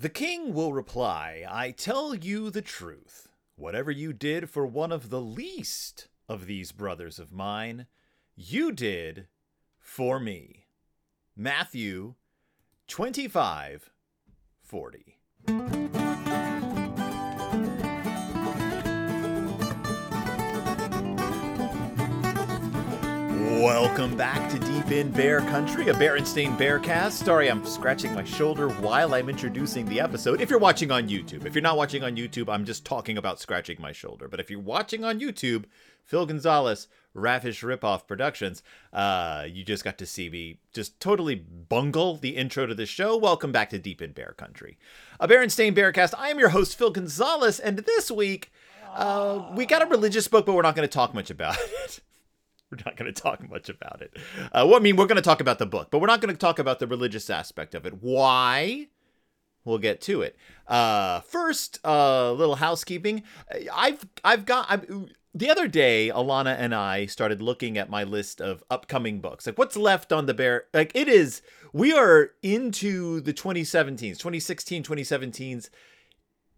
The king will reply, I tell you the truth. Whatever you did for one of the least of these brothers of mine, you did for me. Matthew 25 40. Welcome back to Deep in Bear Country, a Berenstain Bearcast. Sorry, I'm scratching my shoulder while I'm introducing the episode. If you're watching on YouTube, if you're not watching on YouTube, I'm just talking about scratching my shoulder. But if you're watching on YouTube, Phil Gonzalez, Raffish Ripoff Productions, uh, you just got to see me just totally bungle the intro to the show. Welcome back to Deep in Bear Country, a Berenstain Bearcast. I am your host, Phil Gonzalez, and this week uh, we got a religious book, but we're not going to talk much about it. We're not going to talk much about it. Uh, well, I mean, we're going to talk about the book, but we're not going to talk about the religious aspect of it. Why? We'll get to it. Uh, first, a uh, little housekeeping. I've I've got I've, the other day, Alana and I started looking at my list of upcoming books. Like, what's left on the bear? Like, it is. We are into the 2017s, 2016, 2017s.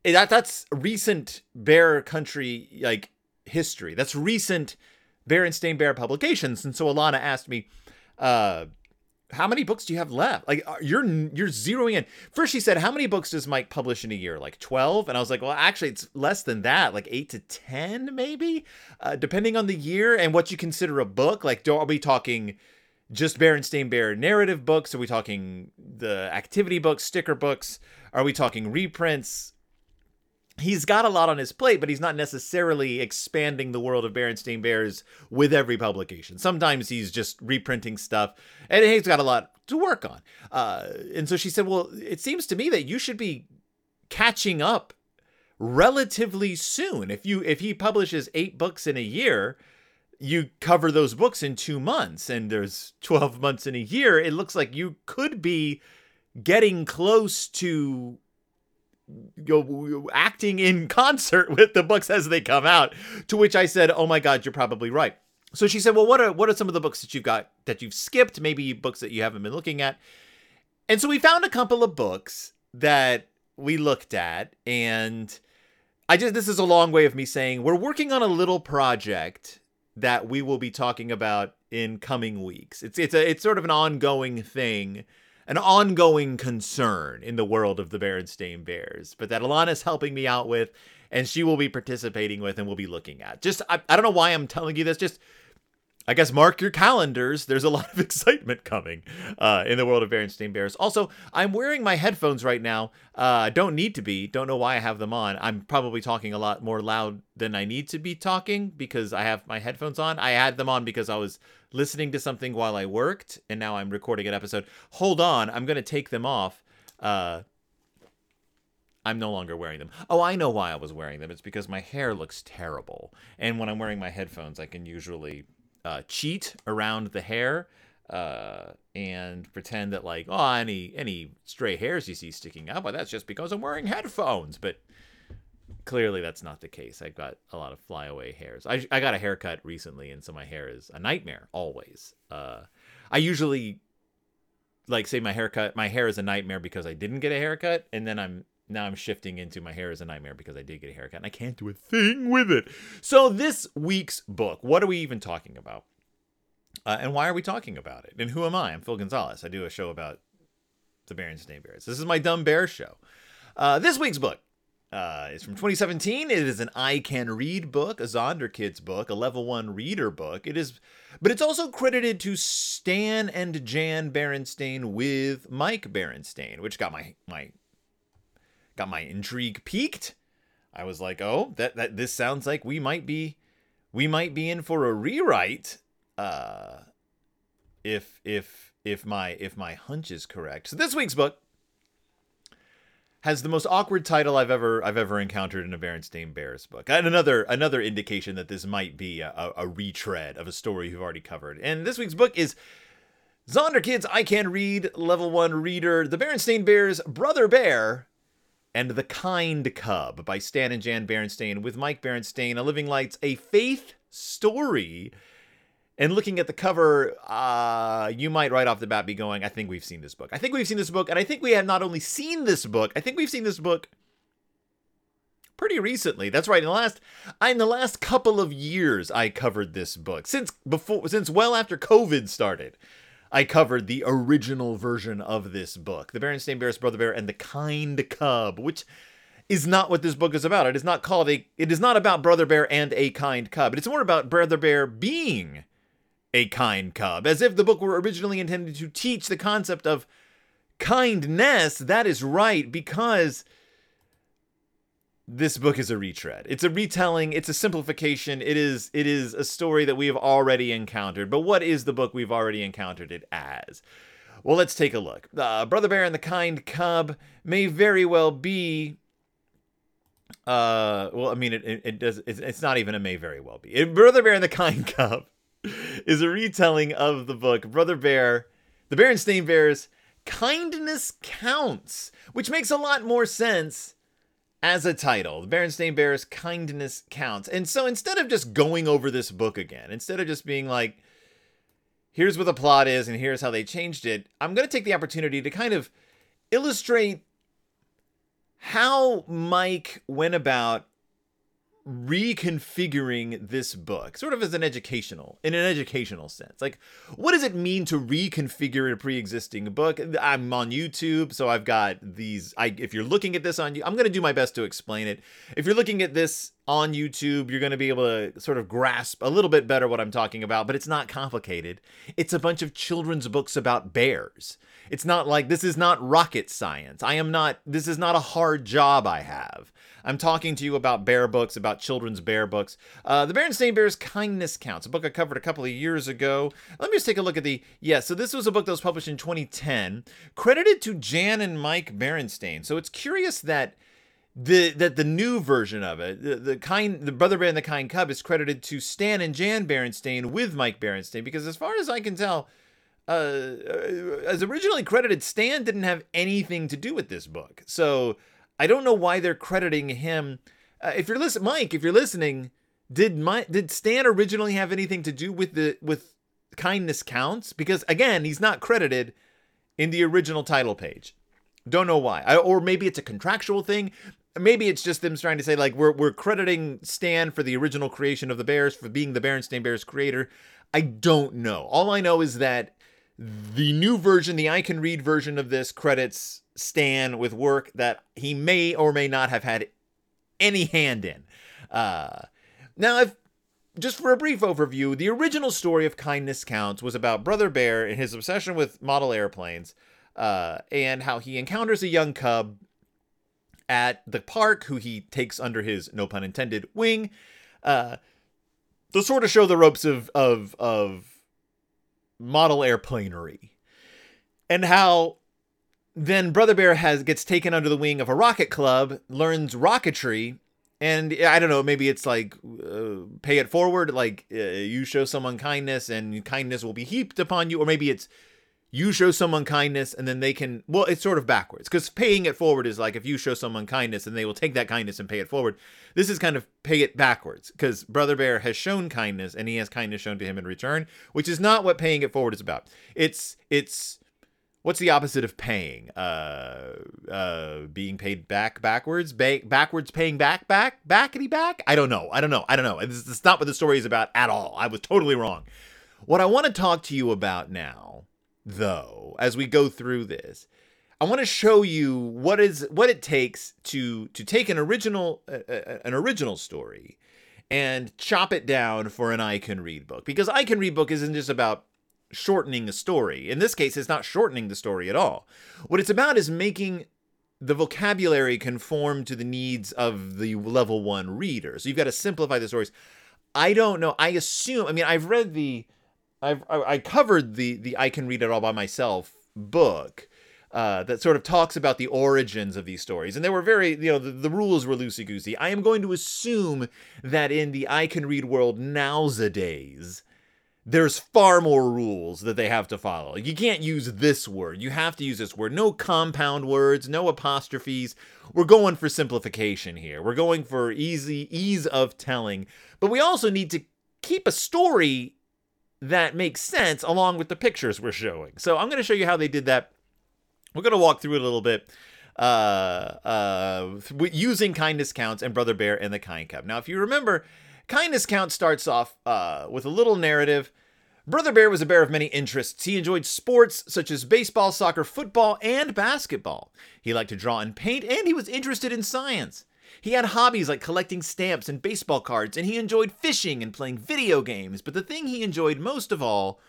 That that's recent bear country like history. That's recent Berenstain Bear publications. And so Alana asked me, uh, how many books do you have left? Like you're you're zeroing in. First she said, "How many books does Mike publish in a year? Like 12?" And I was like, "Well, actually it's less than that, like 8 to 10 maybe, uh, depending on the year and what you consider a book. Like do, are we talking just Berenstain Bear narrative books? Are we talking the activity books, sticker books? Are we talking reprints? He's got a lot on his plate, but he's not necessarily expanding the world of Berenstain Bears with every publication. Sometimes he's just reprinting stuff, and he's got a lot to work on. Uh, and so she said, "Well, it seems to me that you should be catching up relatively soon. If you if he publishes eight books in a year." You cover those books in two months, and there's 12 months in a year. It looks like you could be getting close to acting in concert with the books as they come out. To which I said, "Oh my God, you're probably right." So she said, "Well, what are what are some of the books that you've got that you've skipped? Maybe books that you haven't been looking at." And so we found a couple of books that we looked at, and I just this is a long way of me saying we're working on a little project that we will be talking about in coming weeks. It's it's a it's sort of an ongoing thing an ongoing concern in the world of the Berenstain Bears, but that Alana's helping me out with, and she will be participating with, and we'll be looking at. Just, I, I don't know why I'm telling you this. Just, I guess, mark your calendars. There's a lot of excitement coming uh, in the world of Berenstain Bears. Also, I'm wearing my headphones right now. Uh, don't need to be. Don't know why I have them on. I'm probably talking a lot more loud than I need to be talking because I have my headphones on. I had them on because I was listening to something while I worked, and now I'm recording an episode. Hold on, I'm gonna take them off. Uh, I'm no longer wearing them. Oh, I know why I was wearing them. It's because my hair looks terrible, and when I'm wearing my headphones, I can usually uh, cheat around the hair uh, and pretend that like, oh, any any stray hairs you see sticking out, well, that's just because I'm wearing headphones. But clearly that's not the case. I've got a lot of flyaway hairs. I, I got a haircut recently, and so my hair is a nightmare always. Uh, I usually like say my haircut, my hair is a nightmare because I didn't get a haircut, and then I'm now I'm shifting into my hair is a nightmare because I did get a haircut and I can't do a thing with it. So this week's book, what are we even talking about? Uh, and why are we talking about it? And who am I? I'm Phil Gonzalez. I do a show about the Berenstain Bears. This is my Dumb Bear show. Uh, this week's book uh, it's from 2017. It is an I Can Read book, a Zonderkidz book, a level one reader book. It is, but it's also credited to Stan and Jan Berenstain with Mike Berenstain, which got my my got my intrigue peaked. I was like, oh, that that this sounds like we might be we might be in for a rewrite. Uh, if if if my if my hunch is correct. So this week's book has the most awkward title I've ever I've ever encountered in a Berenstain Bears book. And another another indication that this might be a, a retread of a story you've already covered. And this week's book is Zonderkidz I Can Read Level 1 Reader, The Berenstain Bears Brother Bear, and The Kind Cub by Stan and Jan Berenstain with Mike Berenstain, A Living Lights, a faith story And looking at the cover, uh, you might right off the bat be going, I think we've seen this book. I think we've seen this book, and I think we have not only seen this book, I think we've seen this book pretty recently. That's right. In the last in the last couple of years I covered this book. Since before since well after COVID started. I covered the original version of this book, The Berenstain Bears, Brother Bear, and the Kind Cub, which is not what this book is about. It is not called a. It is not about Brother Bear and a kind cub. It's more about Brother Bear being a kind cub, as if the book were originally intended to teach the concept of kindness. That is right, because this book is a retread. It's a retelling, it's a simplification. It is it is a story that we have already encountered. But what is the book we've already encountered it as? Well, let's take a look. Uh, Brother Bear and the Kind Cub may very well be uh well i mean it, it, it does it's, it's, not even a may very well be brother bear and the kind cub is a retelling of the book brother bear the berenstain bears kindness counts which makes a lot more sense as a title. The Berenstain Bears Kindness Counts. And so instead of just going over this book again, instead of just being like, here's what the plot is and here's how they changed it, I'm going to take the opportunity to kind of illustrate how Mike went about reconfiguring this book sort of as an educational in an educational sense. Like what does it mean to reconfigure a pre-existing book? I'm on youtube so i've got these i if you're looking at this on you, i'm going to do my best to explain it. If you're looking at this on youtube you're going to be able to sort of grasp a little bit better what i'm talking about but it's not complicated it's a bunch of children's books about bears it's not like this is not rocket science i am not this is not a hard job i have I'm talking to you about bear books, about children's bear books. Uh, the Berenstain Bears Kindness Counts, a book I covered a couple of years ago. Let me just take a look at the. Yeah, so this was a book that was published in 2010, credited to Jan and Mike Berenstain. So it's curious that the that the new version of it, the, the kind the brother bear and the kind cub is credited to Stan and Jan Berenstain with Mike Berenstain because as far as I can tell, uh, uh as originally credited, Stan didn't have anything to do with this book. So I don't know why they're crediting him. Uh, if you're listening, Mike, if you're listening, did my did Stan originally have anything to do with the with kindness counts? Because again, he's not credited in the original title page. Don't know why. I, or maybe it's a contractual thing. Maybe it's just them trying to say like we're we're crediting Stan for the original creation of the Bears for being the Berenstain Bears creator. I don't know. All I know is that the new version, the I can read version of this credits Stan with work that he may or may not have had any hand in. Uh, now, if just for a brief overview, the original story of Kindness Counts was about Brother Bear and his obsession with model airplanes, uh, and how he encounters a young cub at the park who he takes under his no pun intended wing, uh, to sort of show the ropes of of of model airplanery, and how then Brother Bear has gets taken under the wing of a rocket club, learns rocketry, and I don't know, maybe it's like uh, pay it forward, like uh, you show someone kindness and kindness will be heaped upon you, or maybe it's you show someone kindness and then they can well it's sort of backwards because paying it forward is like if you show someone kindness and they will take that kindness and pay it forward this is kind of pay it backwards because brother bear has shown kindness and he has kindness shown to him in return which is not what paying it forward is about it's it's what's the opposite of paying? Uh, uh, being paid back backwards, ba- backwards paying back, back, backity back. I don't know. I don't know. I don't know. It's, it's not what the story is about at all. I was totally wrong. What I want to talk to you about now, though, as we go through this, I want to show you what is what it takes to to take an original uh, an original story and chop it down for an I can read book because I can read book isn't just about shortening a story. In this case, it's not shortening the story at all. What it's about is making the vocabulary conform to the needs of the level one reader. So you've got to simplify the stories. I don't know. I assume. I mean, I've read the, I've I covered the the I can read it all by myself book. Uh, that sort of talks about the origins of these stories. And they were very, you know, the, the rules were loosey goosey. I am going to assume that in the I Can Read world nowadays, there's far more rules that they have to follow. You can't use this word. You have to use this word. No compound words, no apostrophes. We're going for simplification here. We're going for easy ease of telling. But we also need to keep a story that makes sense along with the pictures we're showing. So I'm going to show you how they did that. We're going to walk through it a little bit uh, uh, using kindness counts and Brother Bear and the Kind Cub. Now, if you remember, kindness count starts off uh, with a little narrative. Brother Bear was a bear of many interests. He enjoyed sports such as baseball, soccer, football, and basketball. He liked to draw and paint, and he was interested in science. He had hobbies like collecting stamps and baseball cards, and he enjoyed fishing and playing video games. But the thing he enjoyed most of all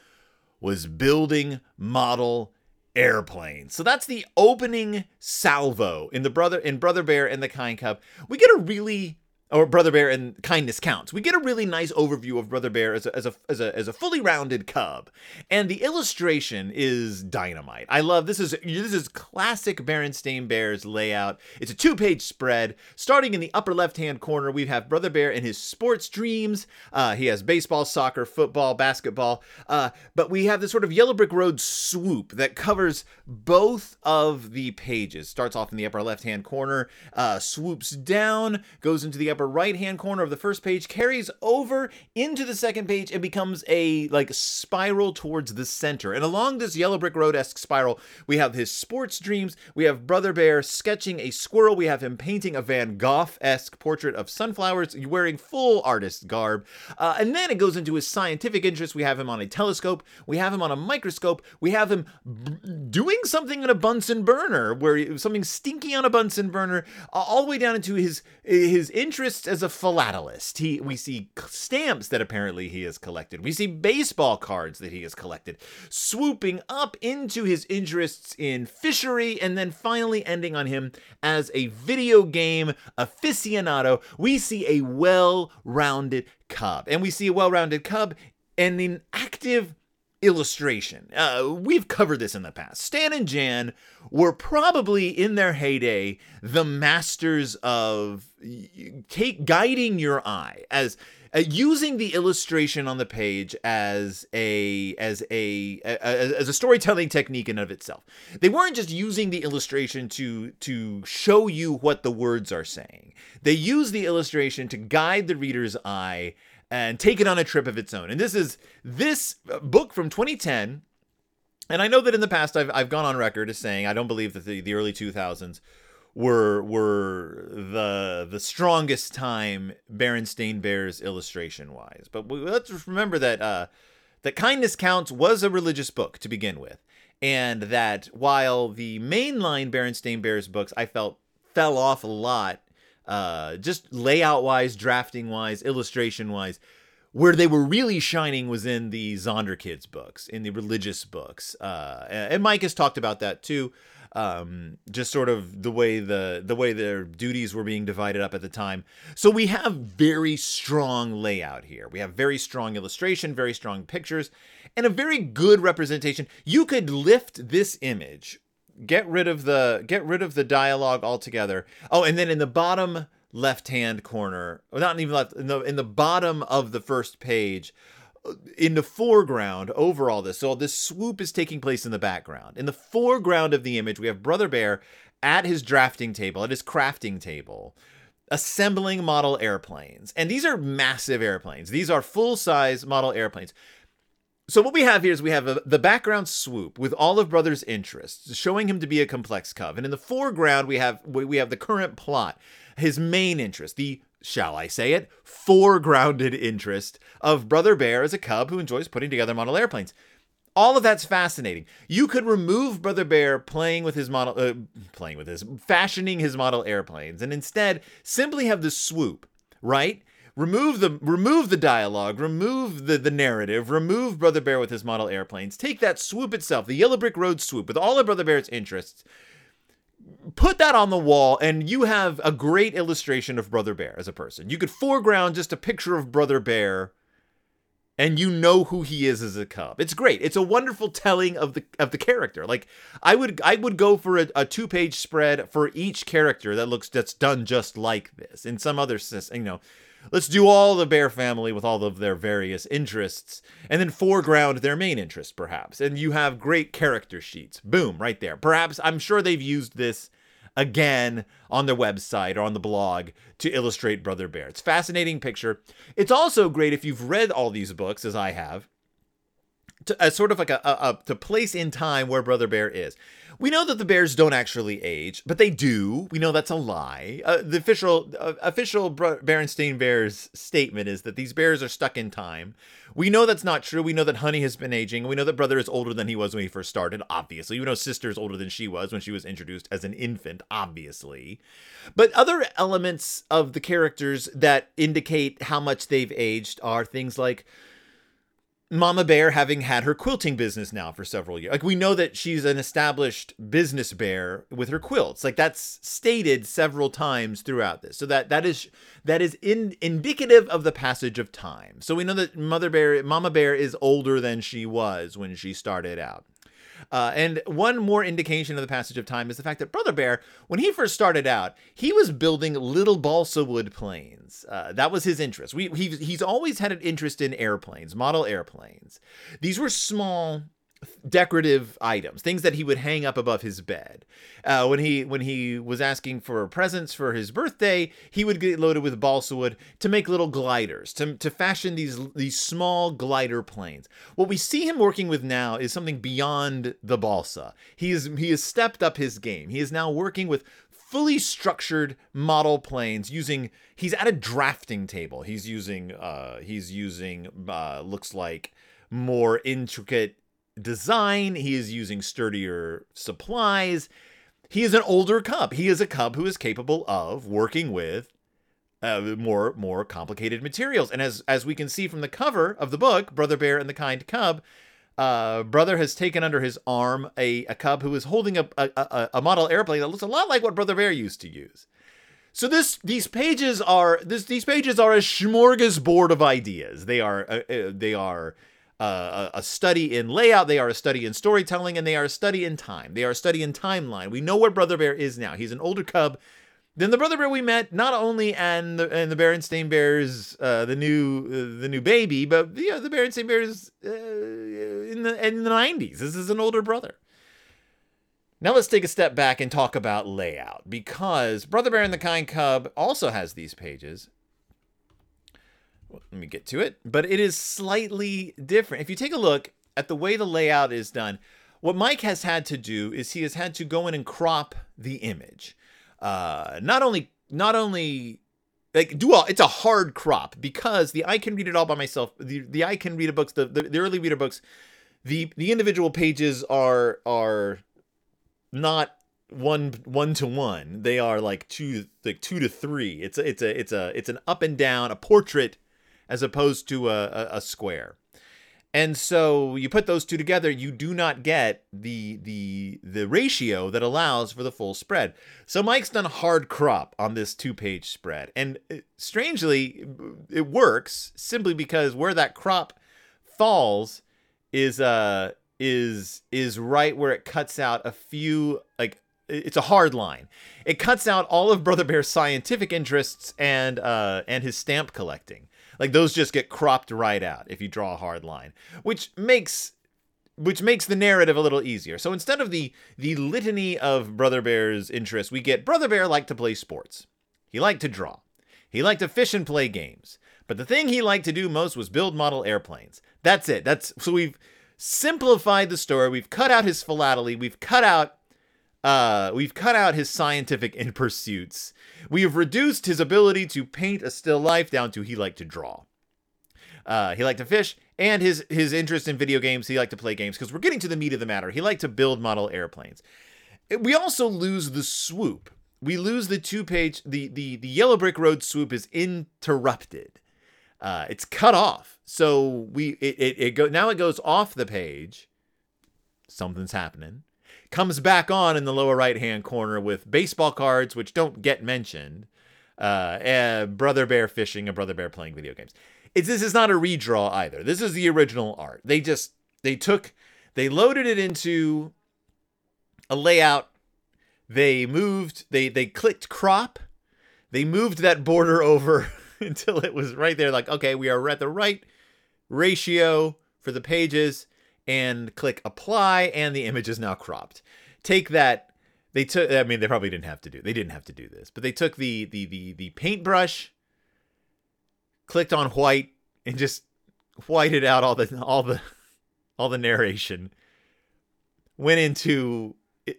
was building model airplanes. So that's the opening salvo in the brother in Brother Bear and the Kind Cub. We get a really or Brother Bear and Kindness Counts. We get a really nice overview of Brother Bear as a, as a, as a, as a fully rounded cub. And the illustration is dynamite. I love this is this is classic Berenstain Bears layout. It's a two-page spread. Starting in the upper left-hand corner, we have Brother Bear and his sports dreams. Uh, he has baseball, soccer, football, basketball. Uh, but we have this sort of Yellow Brick Road swoop that covers both of the pages. Starts off in the upper left-hand corner, uh, swoops down, goes into the upper upper right hand corner of the first page carries over into the second page and becomes a like spiral towards the center. And along this yellow brick road esque spiral, we have his sports dreams. We have Brother Bear sketching a squirrel. We have him painting a Van Gogh esque portrait of sunflowers, wearing full artist garb. Uh, and then it goes into his scientific interests. We have him on a telescope. We have him on a microscope. We have him b- doing something in a Bunsen burner, where something stinky on a Bunsen burner, all the way down into his his interest as a philatelist. He we see stamps that apparently he has collected. We see baseball cards that he has collected, swooping up into his interests in fishery and then finally ending on him as a video game aficionado. We see a well-rounded cub. And we see a well-rounded cub and an active illustration. Uh, we've covered this in the past. Stan and Jan were probably in their heyday the masters of take guiding your eye as uh, using the illustration on the page as a as a, a, as a storytelling technique in and of itself. They weren't just using the illustration to to show you what the words are saying. They use the illustration to guide the reader's eye and take it on a trip of its own. And this is this book from 2010. And I know that in the past I've, I've gone on record as saying I don't believe that the, the early 2000s were were the the strongest time Berenstain Bears illustration wise. But we, let's remember that uh, that Kindness Counts was a religious book to begin with, and that while the mainline Berenstain Bears books I felt fell off a lot uh, just layout wise, drafting wise, illustration wise. Where they were really shining was in the Zonderkidz books, in the religious books. Uh, and Mike has talked about that too. Um, just sort of the way the the way their duties were being divided up at the time. So we have very strong layout here. We have very strong illustration, very strong pictures, and a very good representation. You could lift this image get rid of the get rid of the dialogue altogether. Oh, and then in the bottom left hand corner, not even left, in the in the bottom of the first page, uh, in the foreground over all this. So this swoop is taking place in the background. In the foreground of the image, we have Brother Bear at his drafting table, at his crafting table, assembling model airplanes. And these are massive airplanes. These are full size model airplanes. So what we have here is we have a, the background swoop with all of Brother's interests, showing him to be a complex cub, and in the foreground we have we have the current plot, his main interest, the shall I say it, foregrounded interest of Brother Bear as a cub who enjoys putting together model airplanes. All of that's fascinating. You could remove Brother Bear playing with his model, uh, playing with his, fashioning his model airplanes, and instead simply have the swoop, right? Remove the remove the dialogue, remove the the narrative, remove Brother Bear with his model airplanes. Take that swoop itself, the Yellow Brick Road swoop with all of Brother Bear's interests. Put that on the wall, and you have a great illustration of Brother Bear as a person. You could foreground just a picture of Brother Bear, and you know who he is as a cub. It's great. It's a wonderful telling of the of the character. Like I would I would go for a, a two page spread for each character that looks that's done just like this. In some other sense, you know Let's do all the bear family with all of their various interests, and then foreground their main interest, perhaps. And you have great character sheets. Boom, right there. Perhaps I'm sure they've used this again on their website or on the blog to illustrate Brother Bear. It's fascinating picture. It's also great if you've read all these books, as I have, to, as sort of like a, a, a to place in time where Brother Bear is. We know that the bears don't actually age, but they do. We know that's a lie. Uh, the official uh, official Berenstain Bears statement is that these bears are stuck in time. We know that's not true. We know that Honey has been aging. We know that Brother is older than he was when he first started, obviously. We know Sister is older than she was when she was introduced as an infant, obviously. But other elements of the characters that indicate how much they've aged are things like Mama Bear having had her quilting business now for several years. Like we know that she's an established business bear with her quilts. Like that's stated several times throughout this. So that that is that is in, indicative of the passage of time. So we know that Mother Bear Mama Bear is older than she was when she started out. Uh, and one more indication of the passage of time is the fact that Brother Bear, when he first started out, he was building little balsa wood planes. Uh, that was his interest. We, he, he's always had an interest in airplanes, model airplanes. These were small decorative items, things that he would hang up above his bed. Uh, when he when he was asking for presents for his birthday, he would get loaded with balsa wood to make little gliders, to, to fashion these these small glider planes. What we see him working with now is something beyond the balsa. He is he has stepped up his game. He is now working with fully structured model planes using he's at a drafting table he's using uh he's using uh looks like more intricate design. He is using sturdier supplies. He is an older cub. He is a cub who is capable of working with uh, more more complicated materials. And as as we can see from the cover of the book, Brother Bear and the Kind Cub, uh, Brother has taken under his arm a, a cub who is holding a, a, a model airplane that looks a lot like what Brother Bear used to use. So this these pages are this these pages are a smorgasbord of ideas. They are uh, uh they are uh, a study in layout, they are a study in storytelling, and they are a study in time. They are a study in timeline. We know where Brother Bear is now. He's an older cub than the Brother Bear we met, not only and the and the Berenstain Bears, uh, the new uh, the new baby, but you know, the Berenstain Bears uh, in the in the nineties. This is an older brother. Now let's take a step back and talk about layout because Brother Bear and the Kind Cub also has these pages, let me get to it, but it is slightly different. If you take a look at the way the layout is done, what Mike has had to do is he has had to go in and crop the image. Uh, not only, not only like do all, it's a hard crop because the I can read it all by myself. The the I can read a books, the, the, the early reader books, the the individual pages are are not one one to one. They are like two like two to three. It's a, it's a it's a it's an up and down a portrait as opposed to a, a, a square. And so you put those two together, you do not get the the the ratio that allows for the full spread. So Mike's done a hard crop on this two-page spread. And uh, strangely, it works simply because where that crop falls is uh is is right where it cuts out a few like it's a hard line. It cuts out all of Brother Bear's scientific interests and uh and his stamp collecting. Like those just get cropped right out if you draw a hard line, which makes which makes the narrative a little easier. So instead of the the litany of Brother Bear's interests, we get Brother Bear liked to play sports. He liked to draw. He liked to fish and play games. But the thing he liked to do most was build model airplanes. That's it. That's so we've simplified the story. We've cut out his philately. We've cut out uh, we've cut out his scientific in pursuits. We have reduced his ability to paint a still life down to he liked to draw. Uh, he liked to fish, and his his interest in video games. He liked to play games because we're getting to the meat of the matter. He liked to build model airplanes. We also lose the swoop. We lose the two page. The the the yellow brick road swoop is interrupted. Uh, it's cut off. So we it it, it go now it goes off the page. Something's happening comes back on in the lower right hand corner with baseball cards, which don't get mentioned, uh, and Brother Bear fishing and Brother Bear playing video games. It's this is not a redraw either. This is the original art. They just they took they loaded it into a layout. They moved they they clicked crop. They moved that border over until it was right there. Like okay, we are at the right ratio for the pages and click apply and the image is now cropped. Take that they took I mean they probably didn't have to do. They didn't have to do this, but they took the the the the paintbrush clicked on white and just whited out all the all the all the narration went into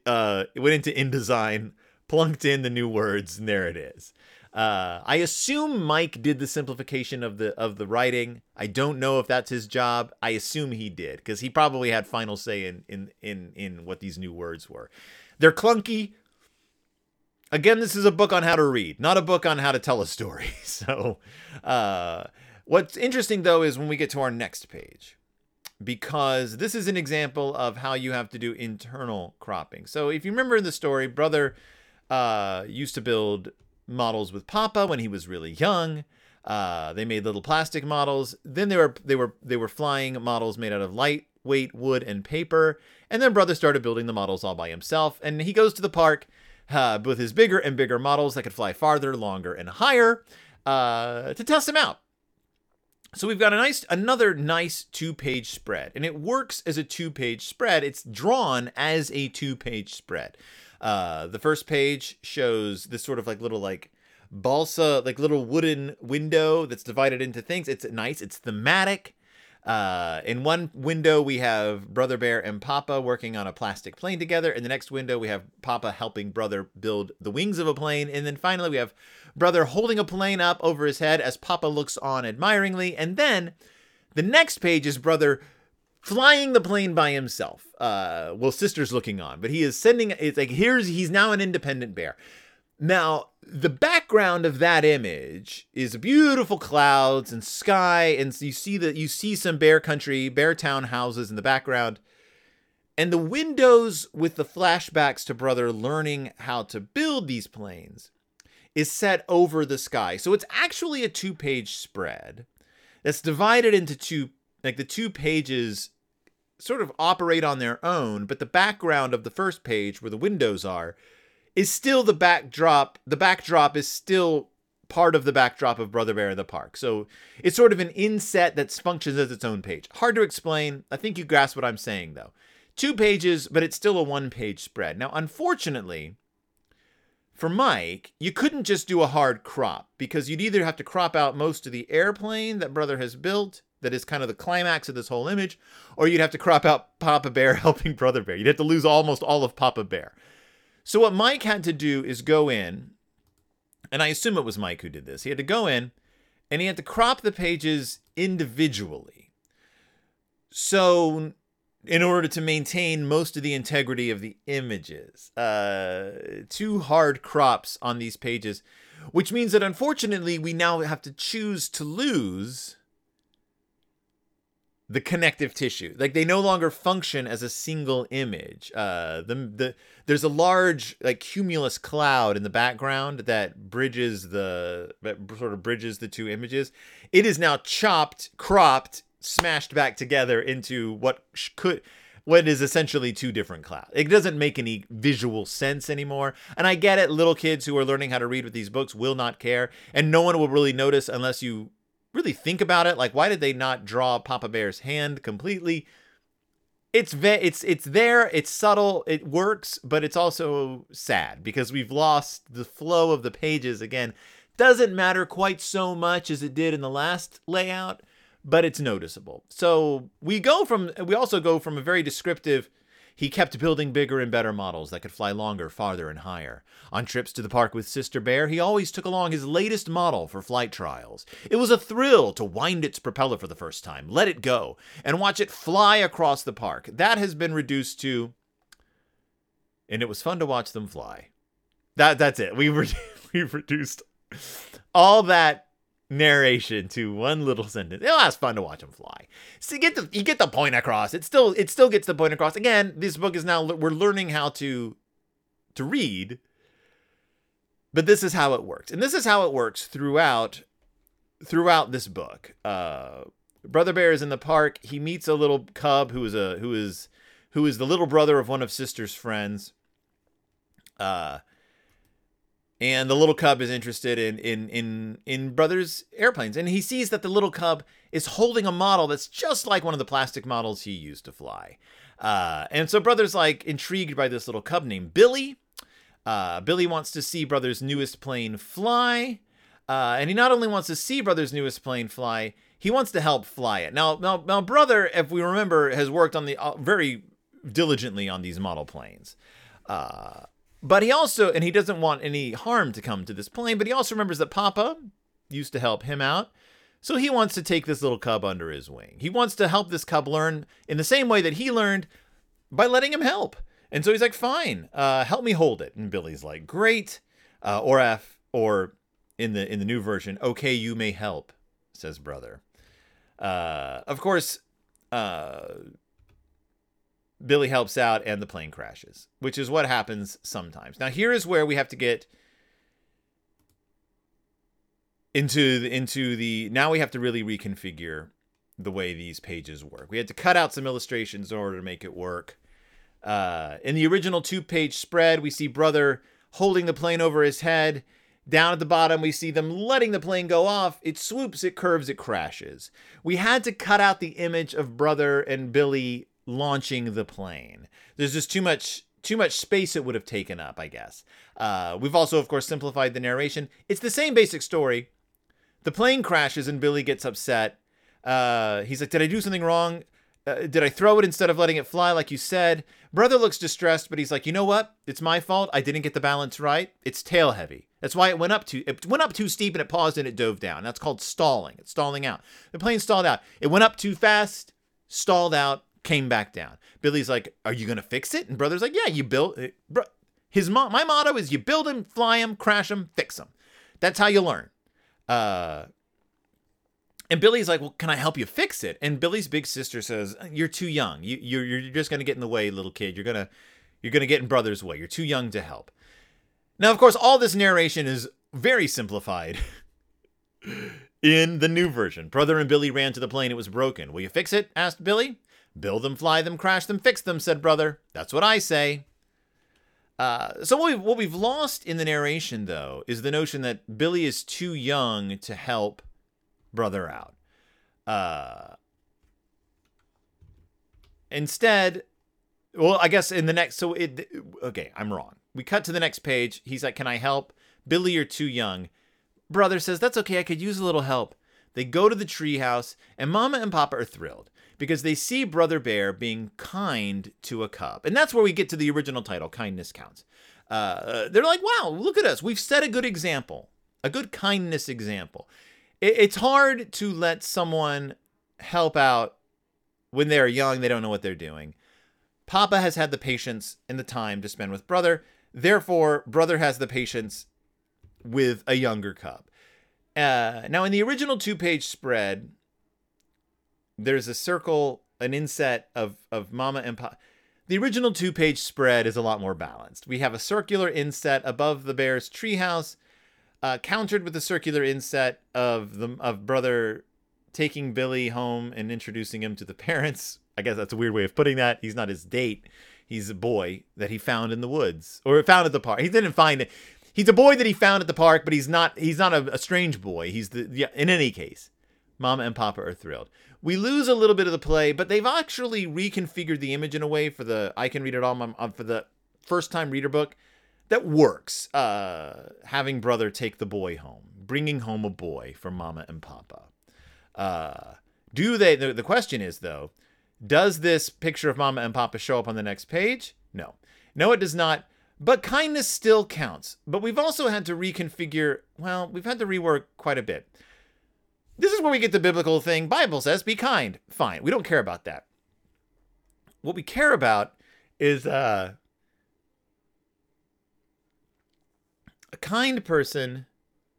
uh went into InDesign, plunked in the new words, and there it is. Uh, I assume Mike did the simplification of the of the writing. I don't know if that's his job. I assume he did because he probably had final say in in in in what these new words were. They're clunky. Again, this is a book on how to read, not a book on how to tell a story. So, uh, what's interesting though is when we get to our next page, because this is an example of how you have to do internal cropping. So, if you remember in the story, brother uh, used to build models with Papa when he was really young. Uh, they made little plastic models. Then they were they were they were flying models made out of lightweight wood and paper. And then brother started building the models all by himself. And he goes to the park uh, with his bigger and bigger models that could fly farther, longer, and higher uh, to test them out. So we've got a nice another nice two-page spread, and it works as a two-page spread. It's drawn as a two-page spread. Uh, the first page shows this sort of like little like balsa, like little wooden window that's divided into things. It's nice. It's thematic. Uh, in one window, we have Brother Bear and Papa working on a plastic plane together. In the next window, we have Papa helping Brother build the wings of a plane. And then finally, we have Brother holding a plane up over his head as Papa looks on admiringly. And then the next page is Brother flying the plane by himself. Uh, well, sister's looking on, but he is sending. It's like here's he's now an independent bear. Now, the background of that image is beautiful clouds and sky, and you see that you see some bear country, bear town houses in the background, and the windows with the flashbacks to brother learning how to build these planes is set over the sky. So it's actually a two-page spread that's divided into two like the two pages sort of operate on their own, but the background of the first page where the windows are is still the backdrop. The backdrop is still part of the backdrop of Brother Bear in the Park. So it's sort of an inset that functions as its own page. Hard to explain. I think you grasp what I'm saying though. Two pages, but it's still a one page spread. Now, unfortunately, for Mike, you couldn't just do a hard crop because you'd either have to crop out most of the airplane that Brother has built that is kind of the climax of this whole image, or you'd have to crop out Papa Bear helping Brother Bear. You'd have to lose almost all of Papa Bear. So what Mike had to do is go in, and I assume it was Mike who did this. He had to go in and he had to crop the pages individually. So in order to maintain most of the integrity of the images, uh, two hard crops on these pages, which means that unfortunately we now have to choose to lose the connective tissue. Like they no longer function as a single image. Uh, the the there's a large like cumulus cloud in the background that bridges the that sort of bridges the two images. It is now chopped, cropped, smashed back together into what could what is essentially two different clouds. It doesn't make any visual sense anymore. And I get it, little kids who are learning how to read with these books will not care, and no one will really notice unless you really think about it, like why did they not draw Papa Bear's hand completely? It's ve- it's it's there, it's subtle, it works, but it's also sad because we've lost the flow of the pages again. Doesn't matter quite so much as it did in the last layout, but it's noticeable. So we go from we also go from a very descriptive he kept building bigger and better models that could fly longer, farther, and higher. On trips to the park with Sister Bear, he always took along his latest model for flight trials. It was a thrill to wind its propeller for the first time, let it go, and watch it fly across the park. That has been reduced to. And it was fun to watch them fly. That that's it. We re- we reduced all that narration to one little sentence. Oh, it's fun to watch him fly. So you get the you get the point across. It still it still gets the point across. Again, this book is now we're learning how to to read, but this is how it works, and this is how it works throughout throughout this book. Uh, Brother Bear is in the park. He meets a little cub who is a who is who is the little brother of one of Sister's friends. Uh, and the little cub is interested in in in in brothers airplanes and he sees that the little cub is holding a model that's just like one of the plastic models he used to fly uh, and so brothers like intrigued by this little cub named billy uh, billy wants to see brother's newest plane fly uh, and he not only wants to see brother's newest plane fly he wants to help fly it. Now, now, now, brother, if we remember, has worked on the uh, very diligently on these model planes. But he also, and he doesn't want any harm to come to this plane, but he also remembers that Papa used to help him out. So he wants to take this little cub under his wing. He wants to help this cub learn in the same way that he learned by letting him help. And so he's like, fine, uh, help me hold it. And Billy's like, great. Uh, or F, or in the in the new version, okay, you may help, says brother. Uh, of course, uh, Billy helps out and the plane crashes, which is what happens sometimes. Now, here is where we have to get into the, into the now we have to really reconfigure the way these pages work. We had to cut out some illustrations in order to make it work. Uh, in the original two-page spread, we see brother holding the plane over his head. Down at the bottom, we see them letting the plane go off. It swoops, it curves, it crashes. We had to cut out the image of brother and Billy launching the plane. There's just too much too much space it would have taken up, I guess. Uh, we've also, of course, simplified the narration. It's the same basic story. The plane crashes and Billy gets upset. Uh, he's like, "Did I do something wrong? Uh, did I throw it instead of letting it fly like you said?" Brother looks distressed, but he's like, "You know what? It's my fault. I didn't get the balance right. It's tail heavy. That's why it went up too. It went up too steep and it paused and it dove down. That's called stalling. It's stalling out. The plane stalled out. It went up too fast, stalled out, came back down. Billy's like, "Are you gonna fix it?" And brother's like, "Yeah, you build it." Bro- his mo- my motto is: you build them, fly them, crash them, fix them. That's how you learn. Uh, and Billy's like, "Well, can I help you fix it?" And Billy's big sister says, "You're too young. You, you're you're just gonna get in the way, little kid. You're gonna you're gonna get in brother's way. You're too young to help." Now, of course, all this narration is very simplified. In the new version, Brother and Billy ran to the plane. It was broken. Will you fix it? asked Billy. Build them, fly them, crash them, fix them, said Brother. That's what I say. Uh, so what we've, what we've lost in the narration, though, is the notion that Billy is too young to help Brother out. Uh, instead, well, I guess in the next, so it, okay, I'm wrong. We cut to the next page. He's like, "Can I help?" Billy, you're too young. Brother says, "That's okay. I could use a little help." They go to the treehouse, and Mama and Papa are thrilled because they see Brother Bear being kind to a cub. And that's where we get to the original title, Kindness Counts. Uh, they're like, wow, look at us. We've set a good example, a good kindness example. It, it's hard to let someone help out when they're young, they don't know what they're doing. Papa has had the patience and the time to spend with Brother. Therefore, Brother has the patience with a younger cub. Uh, now, in the original two page spread, there's a circle, an inset of, of Mama and Papa. The original two page spread is a lot more balanced. We have a circular inset above the bear's treehouse, uh, countered with a circular inset of the of brother taking Billy home and introducing him to the parents. I guess that's a weird way of putting that. He's not his date. He's a boy that he found in the woods or found at the park. He didn't find it. He's a boy that he found at the park, but he's not. He's not a, a strange boy. He's the. Yeah, in any case, Mama and Papa are thrilled. We lose a little bit of the play, but they've actually reconfigured the image in a way for the I can read it all for the first time reader book that works. Uh, having brother take the boy home, bringing home a boy for Mama and Papa. Uh, do they? The, the question is though, does this picture of Mama and Papa show up on the next page? No, no, it does not. But kindness still counts. But we've also had to reconfigure, well, we've had to rework quite a bit. This is where we get the biblical thing. Bible says, be kind. Fine. We don't care about that. What we care about is uh, a kind person.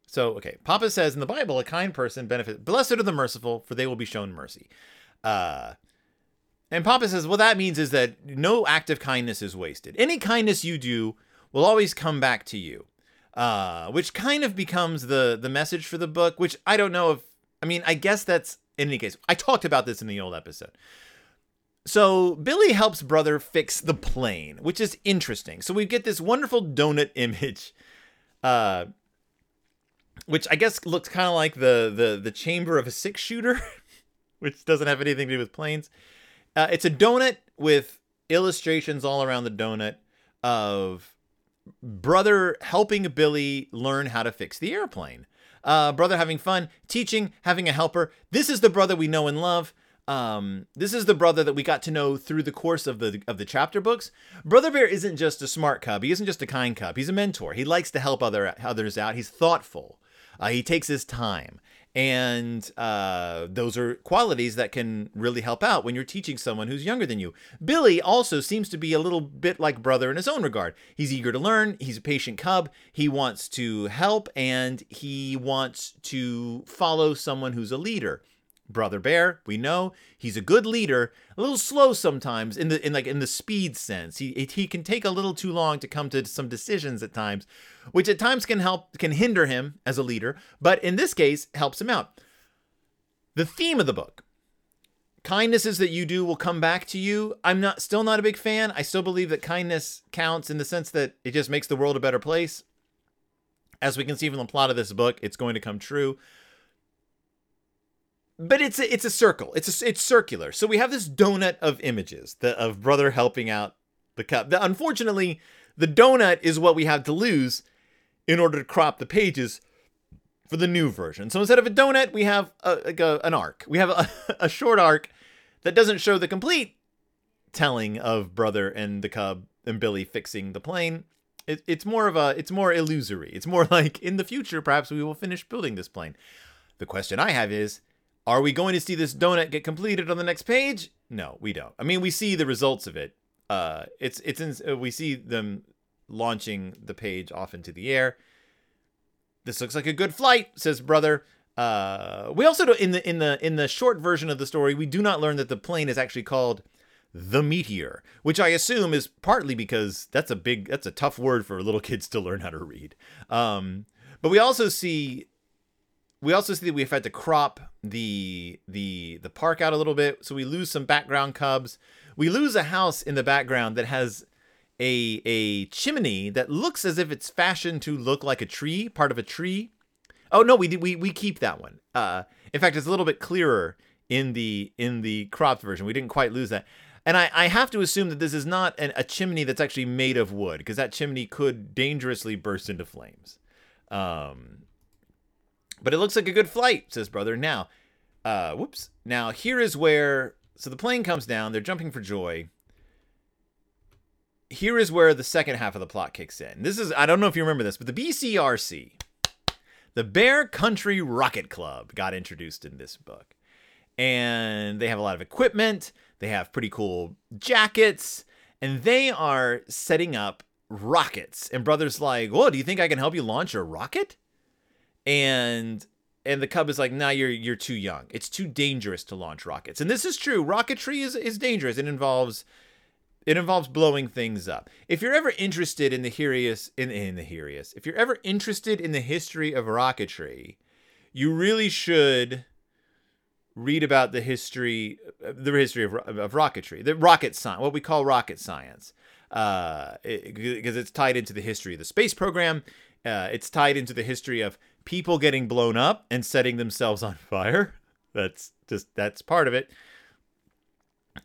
So, okay, Papa says in the Bible, a kind person benefits. Blessed are the merciful, for they will be shown mercy. Uh, and Papa says, well, that means is that no act of kindness is wasted. Any kindness you do will always come back to you. Uh, which kind of becomes the the message for the book, which I don't know if I mean, I guess that's in any case. I talked about this in the old episode. So Billy helps brother fix the plane, which is interesting. So we get this wonderful donut image, uh, which I guess looks kind of like the the the chamber of a six shooter, which doesn't have anything to do with planes. Uh, it's a donut with illustrations all around the donut of brother helping Billy learn how to fix the airplane. Uh, brother having fun, teaching, having a helper. This is the brother we know and love. Um, this is the brother that we got to know through the course of the of the chapter books. Brother Bear isn't just a smart cub. He isn't just a kind cub. He's a mentor. He likes to help other others out. He's thoughtful. Uh, he takes his time. And uh, those are qualities that can really help out when you're teaching someone who's younger than you. Billy also seems to be a little bit like brother in his own regard. He's eager to learn, he's a patient cub, he wants to help, and he wants to follow someone who's a leader. Brother Bear, we know he's a good leader, a little slow sometimes in the in like in the speed sense. He he can take a little too long to come to some decisions at times, which at times can help can hinder him as a leader, but in this case helps him out. The theme of the book kindnesses that you do will come back to you. I'm not still not a big fan. I still believe that kindness counts in the sense that it just makes the world a better place. As we can see from the plot of this book, it's going to come true but it's a, it's a circle. It's a, it's circular. So we have this donut of images the, of brother helping out the cup. The, unfortunately, the donut is what we have to lose in order to crop the pages for the new version. So instead of a donut, we have a, like a an arc. We have a, a short arc that doesn't show the complete telling of brother and the cub and Billy fixing the plane. It, it's more of a it's more illusory. It's more like in the future perhaps we will finish building this plane. The question I have is are we going to see this donut get completed on the next page? No, we don't. I mean, we see the results of it. Uh, it's it's in, uh, we see them launching the page off into the air. This looks like a good flight, says brother. Uh, we also do in the in the in the short version of the story, we do not learn that the plane is actually called the meteor, which I assume is partly because that's a big that's a tough word for little kids to learn how to read. Um, but we also see we also see that we've had to crop the the the park out a little bit, so we lose some background cubs. We lose a house in the background that has a a chimney that looks as if it's fashioned to look like a tree, part of a tree. Oh no, we we we keep that one. Uh, in fact, it's a little bit clearer in the in the cropped version. We didn't quite lose that. And I, I have to assume that this is not an, a chimney that's actually made of wood, because that chimney could dangerously burst into flames. Um, but it looks like a good flight, says brother. Now, uh, whoops. Now here is where so the plane comes down. They're jumping for joy. Here is where the second half of the plot kicks in. This is I don't know if you remember this, but the BCRC, the Bear Country Rocket Club, got introduced in this book, and they have a lot of equipment. They have pretty cool jackets, and they are setting up rockets. And brother's like, "Whoa, do you think I can help you launch a rocket?" And and the cub is like nah you're you're too young. It's too dangerous to launch rockets. And this is true. Rocketry is is dangerous. It involves it involves blowing things up. If you're ever interested in the herius in in the herius if you're ever interested in the history of rocketry you really should read about the history the history of, of rocketry the rocket science what we call rocket science. Uh, because it, it's tied into the history of the space program. Uh, it's tied into the history of people getting blown up and setting themselves on fire. That's just that's part of it.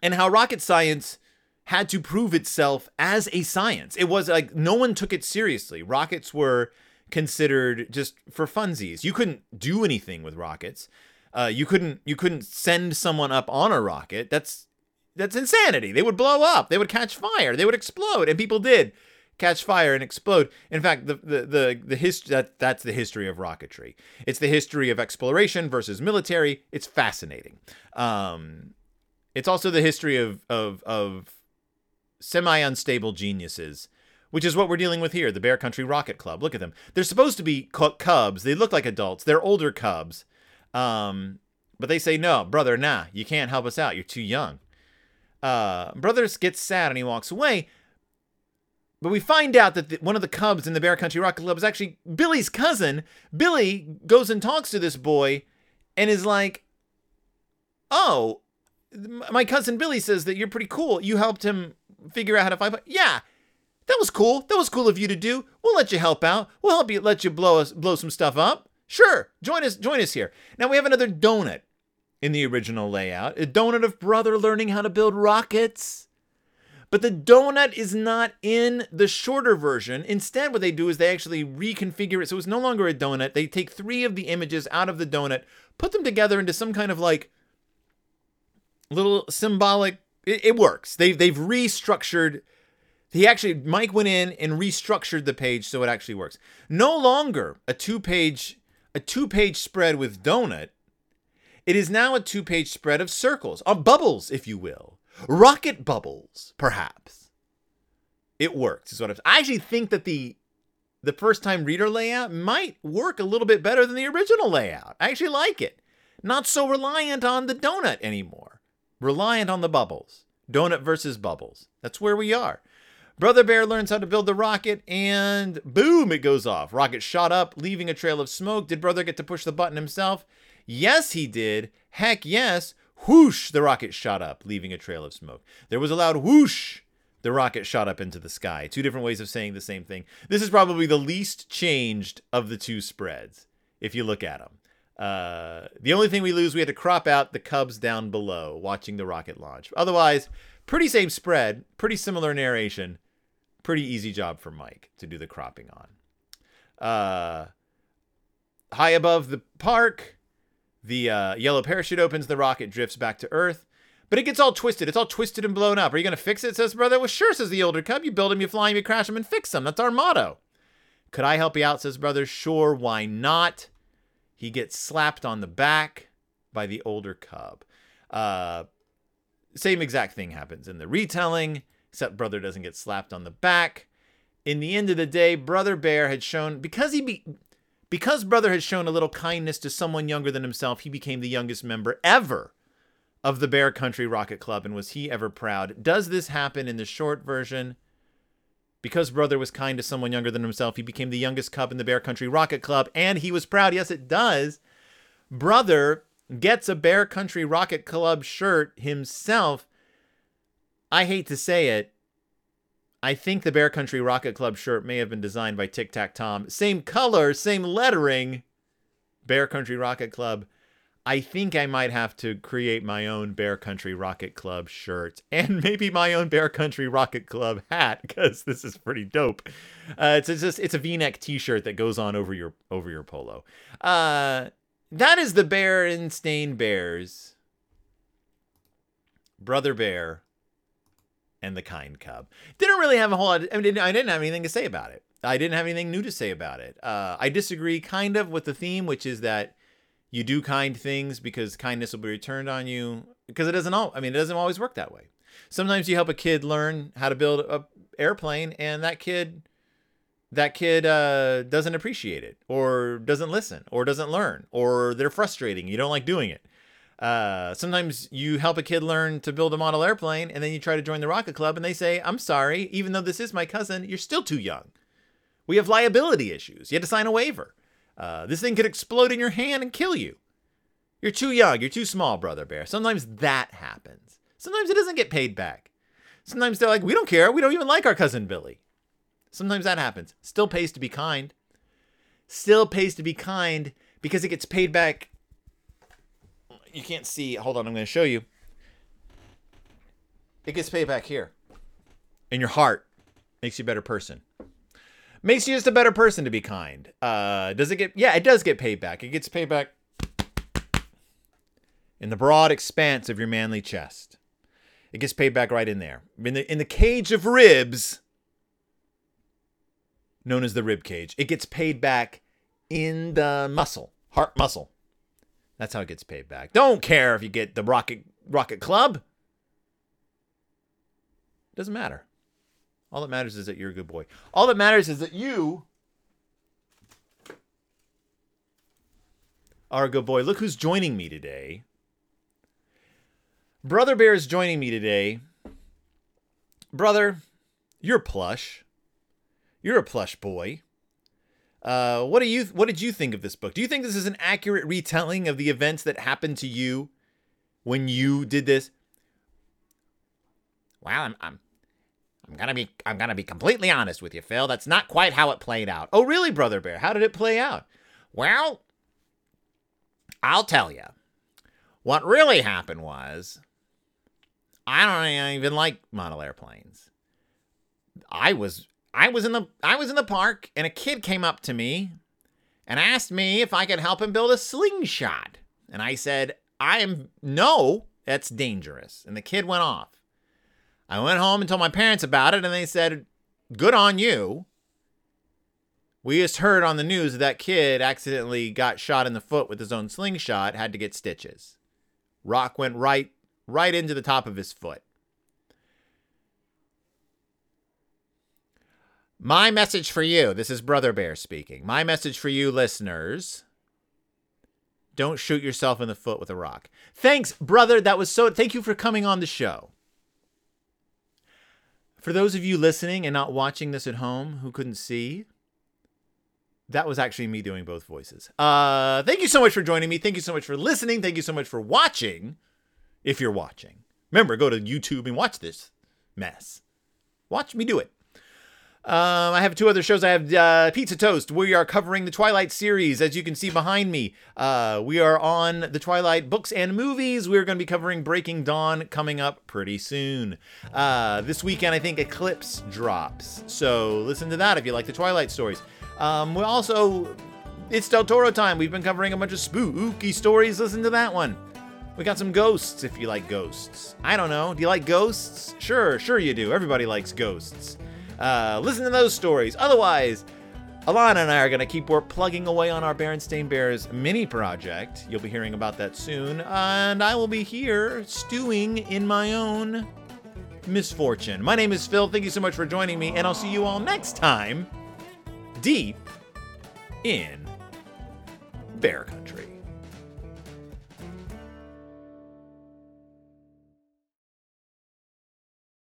And how rocket science had to prove itself as a science. It was like no one took it seriously. Rockets were considered just for funsies. You couldn't do anything with rockets. Uh, you couldn't you couldn't send someone up on a rocket. That's that's insanity. They would blow up. They would catch fire. They would explode, and people did catch fire and explode. In fact, the the the, the that that's the history of rocketry. It's the history of exploration versus military. It's fascinating. Um, it's also the history of of of semi unstable geniuses. Which is what we're dealing with here, the Bear Country Rocket Club. Look at them. They're supposed to be cubs. They look like adults. They're older cubs. Um, but they say, no, brother, nah, you can't help us out. You're too young. Uh, Brothers gets sad and he walks away. But we find out that the, one of the Cubs in the Bear Country Rocket Club is actually Billy's cousin. Billy goes and talks to this boy and is like, Oh, my cousin Billy says that you're pretty cool. You helped him figure out how to fight. But yeah, that was cool. That was cool of you to do. We'll let you help out. We'll help you let you blow us blow some stuff up. Sure. Join us join us here. Now we have another donut in the original layout. A donut of brother learning how to build rockets. But the donut is not in the shorter version. Instead, what they do is they actually reconfigure it so it's no longer a donut. They take three of the images out of the donut, put them together into some kind of like little symbolic. It, it works. They they've restructured. He actually Mike went in and restructured the page so it actually works. No longer a two page a two page spread with donut. It is now a two page spread of circles, of bubbles, if you will rocket bubbles, perhaps. It works. Is what I'm, I actually think that the the first time reader layout might work a little bit better than the original layout. I actually like it. Not so reliant on the donut anymore. Reliant on the bubbles. Donut versus bubbles. That's where we are. Brother Bear learns how to build the rocket, and boom, it goes off. Rocket shot up, leaving a trail of smoke. Did Brother get to push the button himself? Yes, he did. Heck yes. Whoosh, the rocket shot up, leaving a trail of smoke. There was a loud whoosh. The rocket shot up into the sky. Two different ways of saying the same thing. This is probably the least changed of the two spreads, if you look at them. Uh, the only thing we lose, we had to crop out the Cubs down below watching the rocket launch. Otherwise, pretty same spread, pretty similar narration, pretty easy job for Mike to do the cropping on. Uh, high above the park, the uh, yellow parachute opens, the rocket drifts back to Earth. But it gets all twisted. It's all twisted and blown up. Are you going to fix it? Says brother. Well, sure, says the older cub. You build him, you fly him, you crash them, and fix them. That's our motto. Could I help you out? Says brother. Sure, why not? He gets slapped on the back by the older cub. Uh, same exact thing happens in the retelling, except brother doesn't get slapped on the back. In the end of the day, brother bear had shown because he be because Brother had shown a little kindness to someone younger than himself, he became the youngest member ever of the Bear Country Rocket Club, and was he ever proud? Does this happen in the short version? Because Brother was kind to someone younger than himself, he became the youngest cub in the Bear Country Rocket Club, and he was proud. Yes, it does. Brother gets a Bear Country Rocket Club shirt himself. I hate to say it, I think the Bear Country Rocket Club shirt may have been designed by Tic Tac Tom. Same color, same lettering. Bear Country Rocket Club. I think I might have to create my own Bear Country Rocket Club shirt and maybe my own Bear Country Rocket Club hat because this is pretty dope. Uh, it's, it's just it's a V-neck T-shirt that goes on over your over your polo. Uh, that is the Berenstain Bears. Brother Bear and the kind cub. Didn't really have a whole lot. Of, I mean, I didn't have anything to say about it. I didn't have anything new to say about it. Uh, I disagree kind of with the theme, which is that you do kind things because kindness will be returned on you. Because it doesn't all. I mean, it doesn't always work that way. Sometimes you help a kid learn how to build a airplane, and that kid, that kid uh, doesn't appreciate it, or doesn't listen, or doesn't learn, or they're frustrating. You don't like doing it. Uh, sometimes you help a kid learn to build a model airplane and then you try to join the rocket club and they say, I'm sorry, even though this is my cousin, you're still too young. We have liability issues. You had to sign a waiver. Uh, this thing could explode in your hand and kill you. You're too young. You're too small, Brother Bear. Sometimes that happens. Sometimes it doesn't get paid back. Sometimes they're like, we don't care. We don't even like our cousin Billy. Sometimes that happens. Still pays to be kind. Still pays to be kind because it gets paid back you can't see. Hold on, I'm going to show you. It gets paid back here. In your heart. Makes you a better person. Makes you just a better person to be kind. Uh, does it get? Yeah, it does get paid back. It gets paid back in the broad expanse of your manly chest. It gets paid back right in there. In the in the cage of ribs, known as the rib cage, it gets paid back in the muscle, heart muscle. That's how it gets paid back. Don't care if you get the Rocket Rocket Club. Doesn't matter. All that matters is that you're a good boy. All that matters is that you are a good boy. Look who's joining me today. Brother Bear is joining me today. Brother, you're plush. You're a plush boy. Uh, what do you what did you think of this book? Do you think this is an accurate retelling of the events that happened to you when you did this? Well, I'm I'm I'm gonna be I'm gonna be completely honest with you, Phil. That's not quite how it played out. Oh, really, Brother Bear? How did it play out? Well, I'll tell you. What really happened was I don't even like model airplanes. I was I was in the I was in the park and a kid came up to me and asked me if I could help him build a slingshot. And I said, "I am no, that's dangerous." And the kid went off. I went home and told my parents about it and they said, "Good on you." We just heard on the news that, that kid accidentally got shot in the foot with his own slingshot, had to get stitches. Rock went right right into the top of his foot. My message for you, this is Brother Bear speaking. My message for you listeners, don't shoot yourself in the foot with a rock. Thanks, brother. That was so thank you for coming on the show. For those of you listening and not watching this at home who couldn't see, that was actually me doing both voices. Uh, thank you so much for joining me. Thank you so much for listening. Thank you so much for watching. If you're watching, remember go to YouTube and watch this mess. Watch me do it. Um, I have two other shows. I have uh, Pizza Toast. We are covering the Twilight series, as you can see behind me. Uh, we are on the Twilight books and movies. We're going to be covering Breaking Dawn coming up pretty soon. Uh, this weekend, I think Eclipse drops. So listen to that if you like the Twilight stories. Um, we also, it's Del Toro time. We've been covering a bunch of spooky stories. Listen to that one. We got some ghosts if you like ghosts. I don't know. Do you like ghosts? Sure, sure you do. Everybody likes ghosts. Uh, listen to those stories. Otherwise, Alana and I are going to keep plugging away on our Berenstain Bears mini project. You'll be hearing about that soon. And I will be here stewing in my own misfortune. My name is Phil. Thank you so much for joining me, and I'll see you all next time deep in Bear Country.